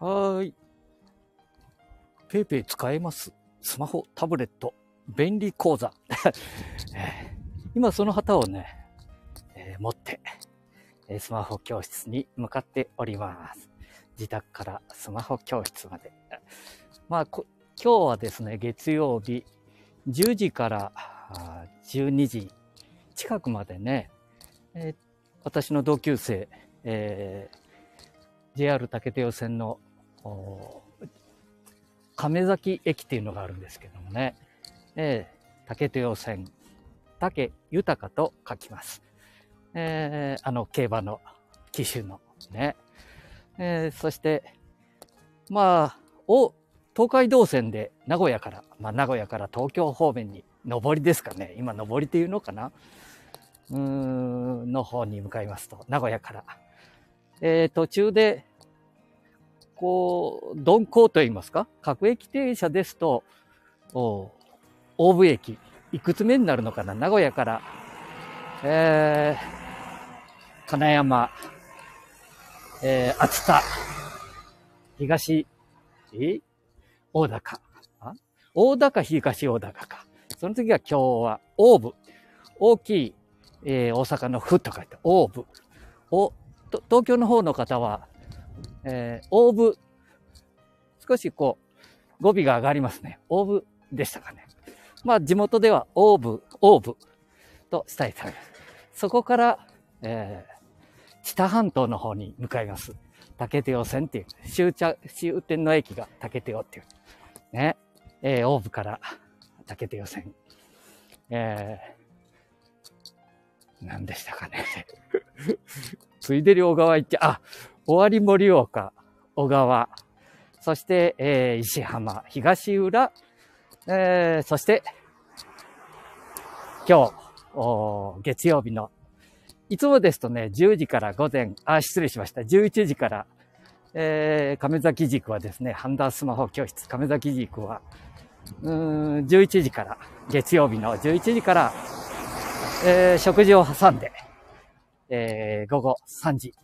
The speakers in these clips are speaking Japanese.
はーい。ペイペイ使えます？スマホ、タブレット、便利講座。今その旗をね、えー持って、スマホ教室に向かっております。自宅からスマホ教室まで。まあ、こ今日はですね、月曜日、10時から12時近くまでね、えー私の同級生、えー JR 竹手予線の亀崎駅っていうのがあるんですけどもね、えー竹手予線、竹豊と書きます。えーあの競馬の機種のね、えーそして、まあ、お、東海道線で名古屋から、まあ名古屋から東京方面に上りですかね。今上りっていうのかなうーん、の方に向かいますと、名古屋から。えー途中で、こう、鈍行と言いますか？各駅停車ですと、お大部駅、いくつ目になるのかな？名古屋から、えー、金山、えー、厚田、東、え？大高。あ？大高、東大高か。その次は今日は大部。大きい、えー大阪の府と書いて、大部。お、東京の方の方は、えー、大部。少しこう、語尾が上がりますね。大部でしたかね。まあ、地元では大部、大部と伝えてあります。そこから、えー、知多半島の方に向かいます。竹手尾線っていう、終着、終点の駅が竹手尾っていう。ね。えー、大部から竹手尾線。えー、何でしたかね。ついでに小川行って、あ、終わり盛岡、小川、そして、えー石浜、東浦、えーそして、今日、おー月曜日の、いつもですとね、10時から午前、あ、失礼しました、11時から、えー亀崎塾はですね、ハンダースマホ教室、亀崎塾は、うん、11時から、月曜日の11時から、えー食事を挟んで、えー午後3時、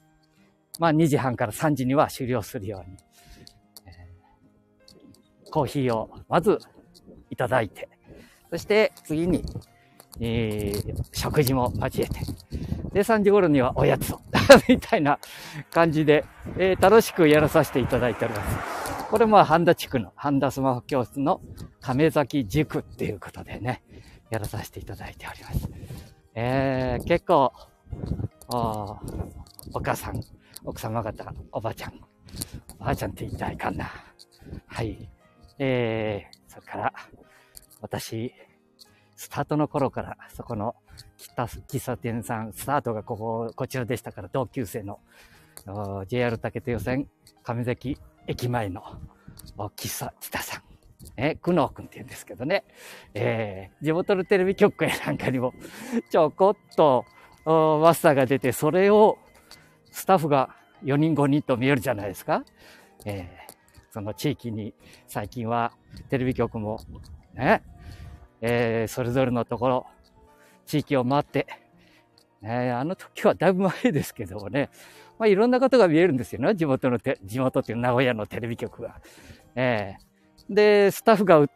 まあ2時半から3時には終了するように、えーコーヒーをまずいただいて、そして次に、えー食事も交えて、で、3時頃にはおやつを、みたいな感じで、えー楽しくやらさせていただいております。これも半田地区の、半田スマホ教室の亀崎塾っていうことでね、やらさせていただいております。えー結構、おお母さん、奥様方、おばあちゃん、おばあちゃんって言いたらいかんな。はい。えー、それから、私、スタートの頃から、そこの喫茶店さん、スタートがここ、こちらでしたから、同級生の、JR 竹手予線亀崎駅前の喫茶北さん。え、久能くんって言うんですけどね。えー、地元のテレビ局やなんかにも、ちょこっと、マスターが出て、それをスタッフが4人5人と見えるじゃないですか。えーその地域に最近はテレビ局もね、えーそれぞれのところ、地域を回って、ね、あの時はだいぶ前ですけどもね、まあいろんなことが見えるんですよね。地元のて、地元っていう名古屋のテレビ局が。えーで、スタッフが、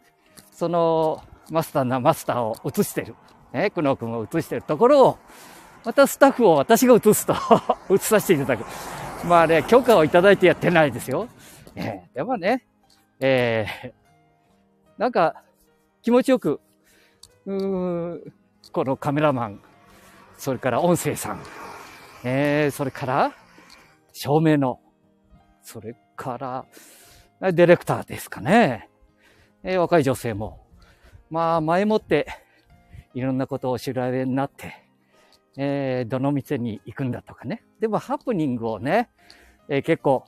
そのマスターなマスターを映してる。ね、久能君を映してるところを、またスタッフを私が映すと、映させていただく。まあね、許可をいただいてやってないですよ。えーでもね、えーなんか気持ちよく、うーんこのカメラマン、それから音声さん、えーそれから照明の、それからディレクターですかね。えー若い女性も、まあ前もっていろんなことをお調べになって、えーどの店に行くんだとかね。でもハプニングをね、えー結構、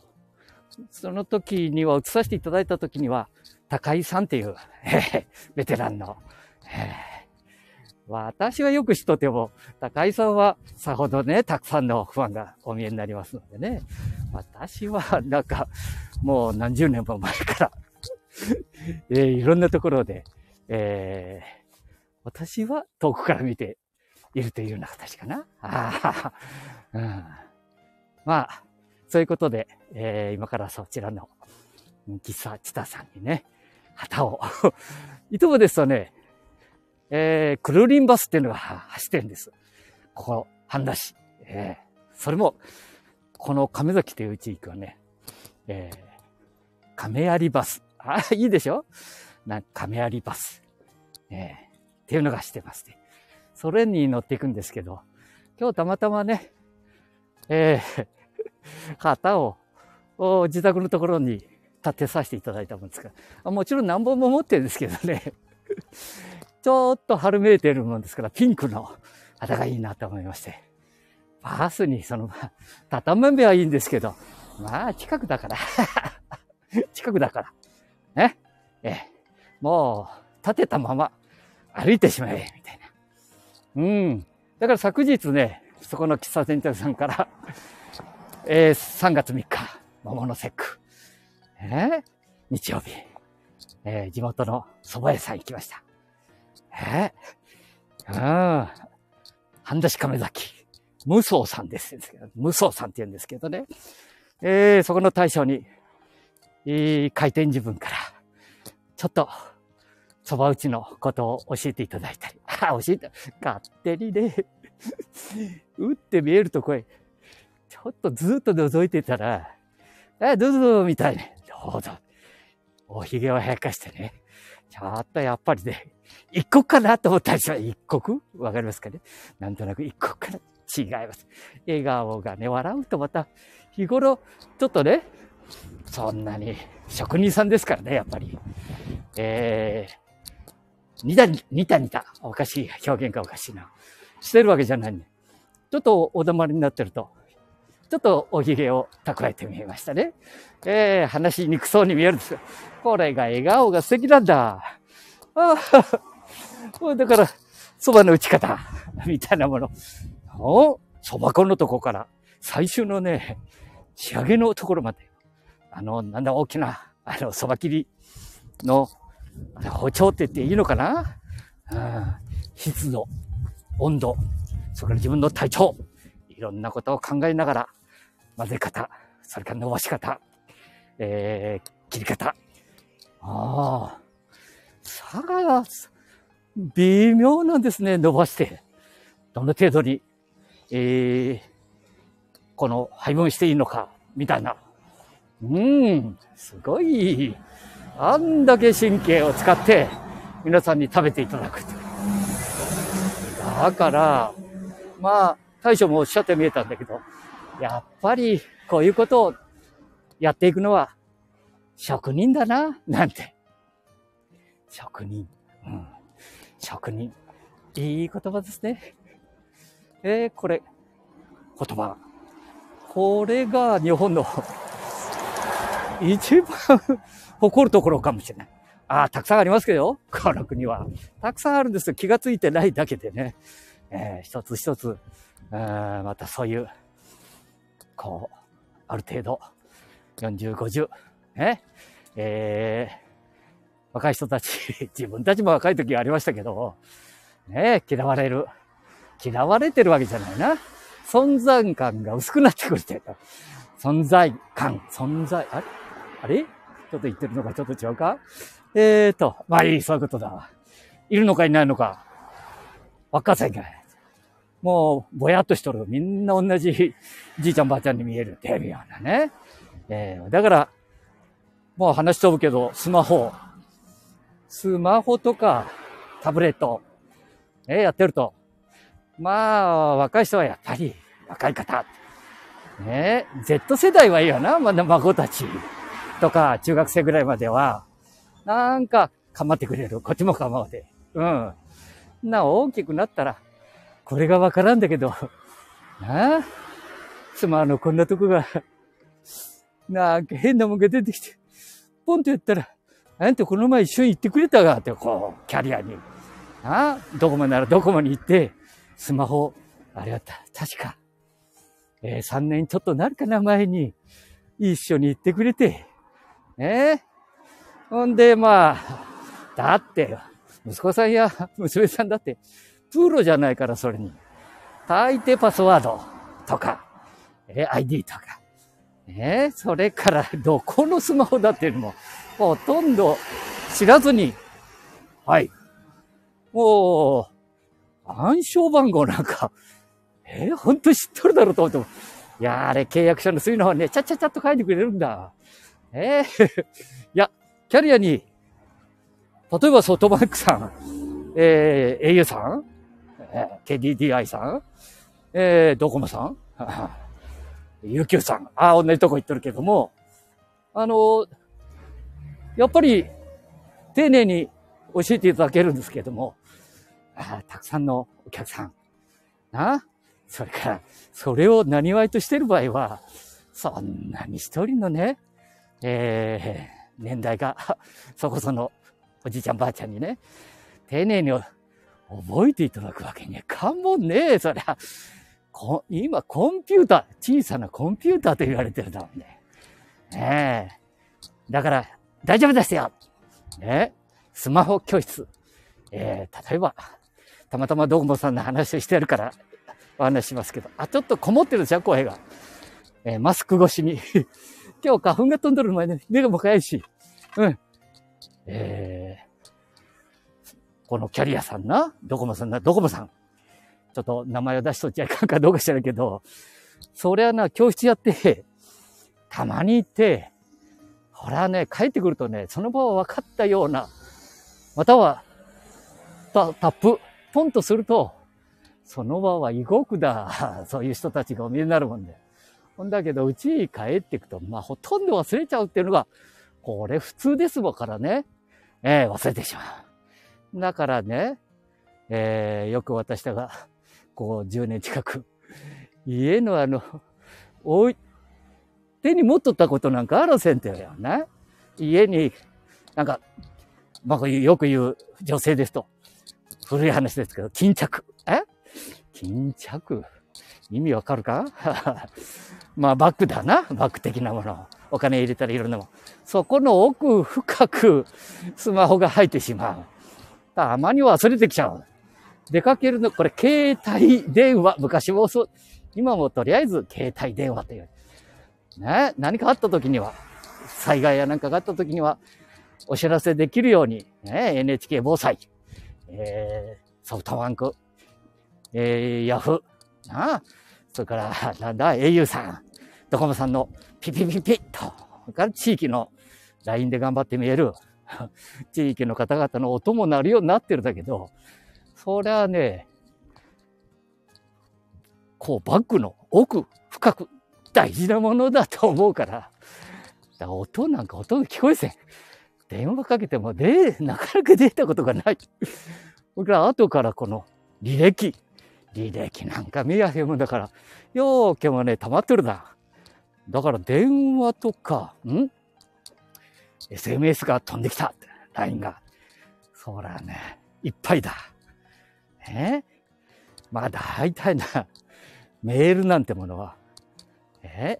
その時には映させていただいた時には、高井さんっていう、え ーベテランの、えー私はよく知っとても、高井さんはさほどね、たくさんのファンがお見えになりますのでね。私はなんか、もう何十年も前から、えーいろんなところで、えー私は遠くから見ているというような形かな。あうん、まあ、そういうことで、えー、今からそちらの喫茶チタさんにね、旗を いつもですとね、えー、クルーリンバスっていうのが走ってるんです。ここ、半田市。えー、それも、この亀崎という地域はね、えー、亀有バス。あ、いいでしょ？な亀有バス。えー、っていうのがしてますね。それに乗っていくんですけど、今日たまたまね、えー、旗を自宅のところに立てさせていただいたもんですから、もちろん何本も持ってるんですけどね、ちょっと春めいてるもんですから、ピンクの旗がいいなと思いまして、バスにそのまま、畳めはいいんですけど、まあ近くだから。近くだから、ね、ええ、もう立てたまま歩いてしまえ、みたいな。うん。だから昨日ね、そこの喫茶店長さんから えー、3月3日、桃の節句。えー、日曜日、えー、地元の蕎麦屋さん行きました。えー、うん。半田市亀崎、無双さんです。無双さんって言うんですけどね。えー、そこの大将に、えー、開店自分から、ちょっと、蕎麦打ちのことを教えていただいたり、あ、教えて、勝手にね、打って見えるとこへ、ちょっとずっと覗いてたら、え、どうぞ、みたいに、どうぞ。お髭を生やかしてね。ちょっとやっぱりね、一国かなと思ったりします。一国？わかりますかね？なんとなく一国かな？違います。笑顔がね、笑うとまた、日頃、ちょっとね、そんなに、職人さんですからね、やっぱり。えー、似た似た似た。おかしい。表現がおかしいな。してるわけじゃないね。ちょっとお黙りになってると、ちょっとお髭を蓄えてみましたね。えー、話しにくそうに見えるんですよ。これが笑顔が素敵なんだ。ああ、だから、蕎麦の打ち方、みたいなもの。お蕎麦粉のとこから、最終のね、仕上げのところまで。あの、なんだ、大きな、あの、蕎麦切りの、包丁って言っていいのかな？うん、湿度、温度、それから自分の体調、いろんなことを考えながら、混ぜ方、それから伸ばし方、えー、切り方。ああ。差が、微妙なんですね、伸ばして。どの程度に、えー、この配分していいのか、みたいな。うん、すごい。あんだけ神経を使って、皆さんに食べていただくだから、まあ、大将もおっしゃって見えたんだけど、やっぱりこういうことをやっていくのは職人だな、なんて。職人。うん。職人。いい言葉ですね。えー、これ、言葉。これが日本の一番誇るところかもしれない。ああ、たくさんありますけど、この国は。たくさんあるんですよ。気がついてないだけでね。えー、一つ一つ、またそういうこう、ある程度、40、50、ね、えー、若い人たち、自分たちも若い時ありましたけど、ね、嫌われる。嫌われてるわけじゃないな。存在感が薄くなってくるって存在感、存在、あれ？あれ？ちょっと言ってるのかちょっと違うか？えーと、まあいい、そういうことだ。いるのかいないのか？わかんないかい。もう、ぼやっとしとる。みんな同じ じいちゃんばあちゃんに見えるっていうようなね。えー、だから、もう話し飛ぶけど、スマホ。スマホとか、タブレット、えー、やってると。まあ、若い人はやっぱり、若い方。ね Z 世代はいいよな。まだ孫たちとか、中学生ぐらいまでは、なんか、構ってくれる。こっちも構うて。うん。な、大きくなったら、これがわからんだけど、なあ、妻のこんなとこが、なんか変なもんが出てきて、ポンとやったら、あんたこの前一緒に行ってくれたがって、こう、キャリアに。あどこまでならどこまで行って、スマホ、あれはた、確か、えー、3年ちょっとなるかな、前に、一緒に行ってくれて、え、ほんで、まあ、だって、息子さんや 娘さんだって、プロじゃないから、それに。大抵パスワードとか、え、ID とか。ねそれから、どこのスマホだっていうのも、ほとんど知らずに、はい。もう、暗証番号なんか、えー、ほんと知っとるだろうと思っても、いやあれ契約書のそういうのはね、ちゃっちゃちゃっと書いてくれるんだ。ええー、いや、キャリアに、例えばソフトバンクさん、えー、au さん、えー、KDDI さん、えー、ドコモさん、UQ さん、ああ、同じとこ行ってるけども、あの、やっぱり、丁寧に教えていただけるんですけども、あたくさんのお客さん、な、それから、それを何わいとしてる場合は、そんなに一人のね、えー、年代が、そこそのおじいちゃんばあちゃんにね、丁寧に覚えていただくわけにはいかんもんねえ、そりゃ。今、コンピューター、小さなコンピューターと言われてるだもんね。ねえ。だから、大丈夫ですよ。ねスマホ教室。えー、例えば、たまたまドコモさんの話をしてるからお話しますけど、あ、ちょっとこもってるじゃん、声が。えー、マスク越しに 今日花粉が飛んでる前に目がもかやいし。うん。えー、このキャリアさんな、ドコモさんな、ドコモさん。ちょっと名前を出しとっちゃいかんかどうか知らんけど、そりゃな、教室やって、たまに行って、ほらね、帰ってくるとね、その場は分かったような、または、タタップ、ポンとすると、その場は動くだ。そういう人たちがお見えになるもんで。ほんだけど、うちに帰っていくと、まあ、ほとんど忘れちゃうっていうのが、これ普通ですもんからね。ええー、忘れてしまう。だからね、えー、よく私が、こう、10年近く、家のあの、おい、手に持っとったことなんかあらせんてよね。家に、なんか、まあ、よく言う女性ですと、古い話ですけど、巾着。え？巾着？意味わかるか？まあ、バッグだな。バッグ的なもの。お金入れたらいろんなもん。そこの奥深くスマホが入ってしまう。たまに忘れてきちゃう。出かけるの、これ、携帯電話。昔もそう、今もとりあえず携帯電話という。ね、何かあった時には、災害やなんかがあった時には、お知らせできるように、ね、NHK 防災、えー、ソフトバンク、えー、ヤフー、なあ、それから、なんだ、au さん、ドコモさんのピピピピッと、それから地域の LINE で頑張って見える、地域の方々の音も鳴るようになってるんだけど、そりゃね、こうバッグの奥深く大事なものだと思うから、だ音なんかほとんど聞こえせん。電話かけてもで、なかなか出たことがない。僕ら後からこの履歴、履歴なんか見やへんもんだから、ようけもね、溜まってるな。だから電話とか、ん ?SMS が飛んできた。LINE が。そらね、いっぱいだ。え？まあ大体な、メールなんてものは、え？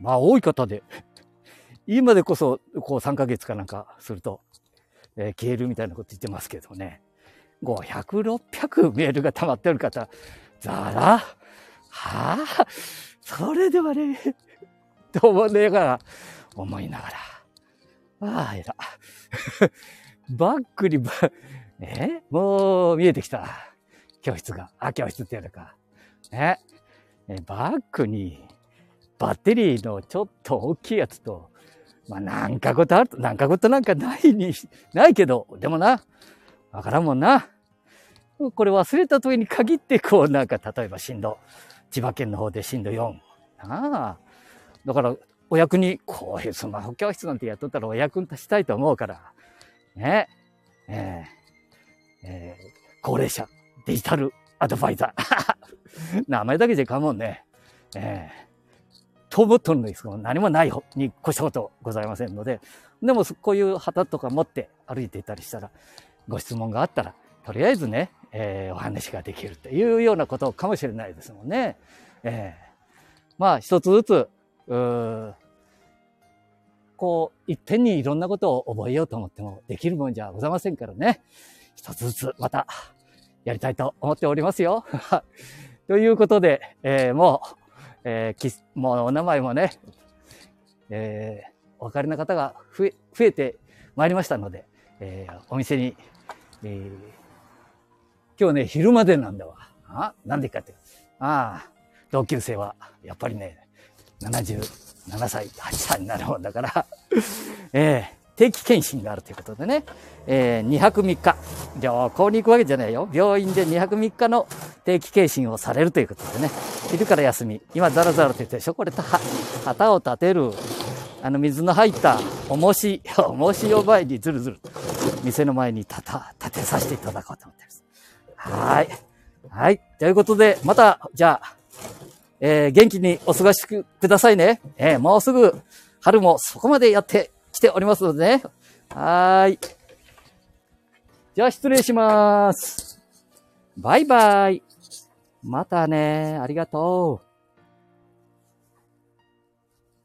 まあ多い方で、今でこそ、こう3ヶ月かなんかすると、えー、消えるみたいなこと言ってますけどね。500、600メールが溜まってる方、ざらはあそれではね、と思いながら、思いながら、ああ、えら。バックにバ、えもう見えてきた。教室が。あ、教室ってやるか。ね。バックにバッテリーのちょっと大きいやつと、まあなんかことある、なんかことなんかないに、ないけど、でもな、わからんもんな。これ忘れた時に限って、こうなんか、例えば震度、千葉県の方で震度4。ああ。だから、お役に、こういうスマホ教室なんてやっとったらお役に立ちたいと思うから、ね。えー、えー、高齢者、デジタルアドバイザー。名前だけじゃかもんね。えー、と思っとるんですけど、何もないに越したことございませんので、でもこういう旗とか持って歩いていたりしたら、ご質問があったら、とりあえずね、えー、お話ができるというようなことかもしれないですもんね。えー、まあ、一つずつ、うこう、いっぺんにいろんなことを覚えようと思ってもできるもんじゃございませんからね。一つずつまたやりたいと思っておりますよ。ということで、えー、もう、えー、きもうお名前もね、えー、お分かりの方が増え、増えてまいりましたので、えー、お店に、えー、今日ね、昼までなんだわ。あなんでかって。ああ、同級生は、やっぱりね、77歳、8歳になるもんだから えー、定期検診があるということでね、えー、2泊3日、旅行に行くわけじゃないよ。病院で2泊3日の定期検診をされるということでね、昼から休み、今ザラザラって言ってでしょ、これ、旗を立てる、あの水の入った重し、重しを前にずるずる、店の前に立た、立てさせていただこうと思ってます。はい。はい。ということで、また、じゃあ、えー、元気にお過ごしくださいね。えー、もうすぐ春もそこまでやってきておりますのでね。はーい。じゃあ失礼します。バイバイ。またね。ありがとう。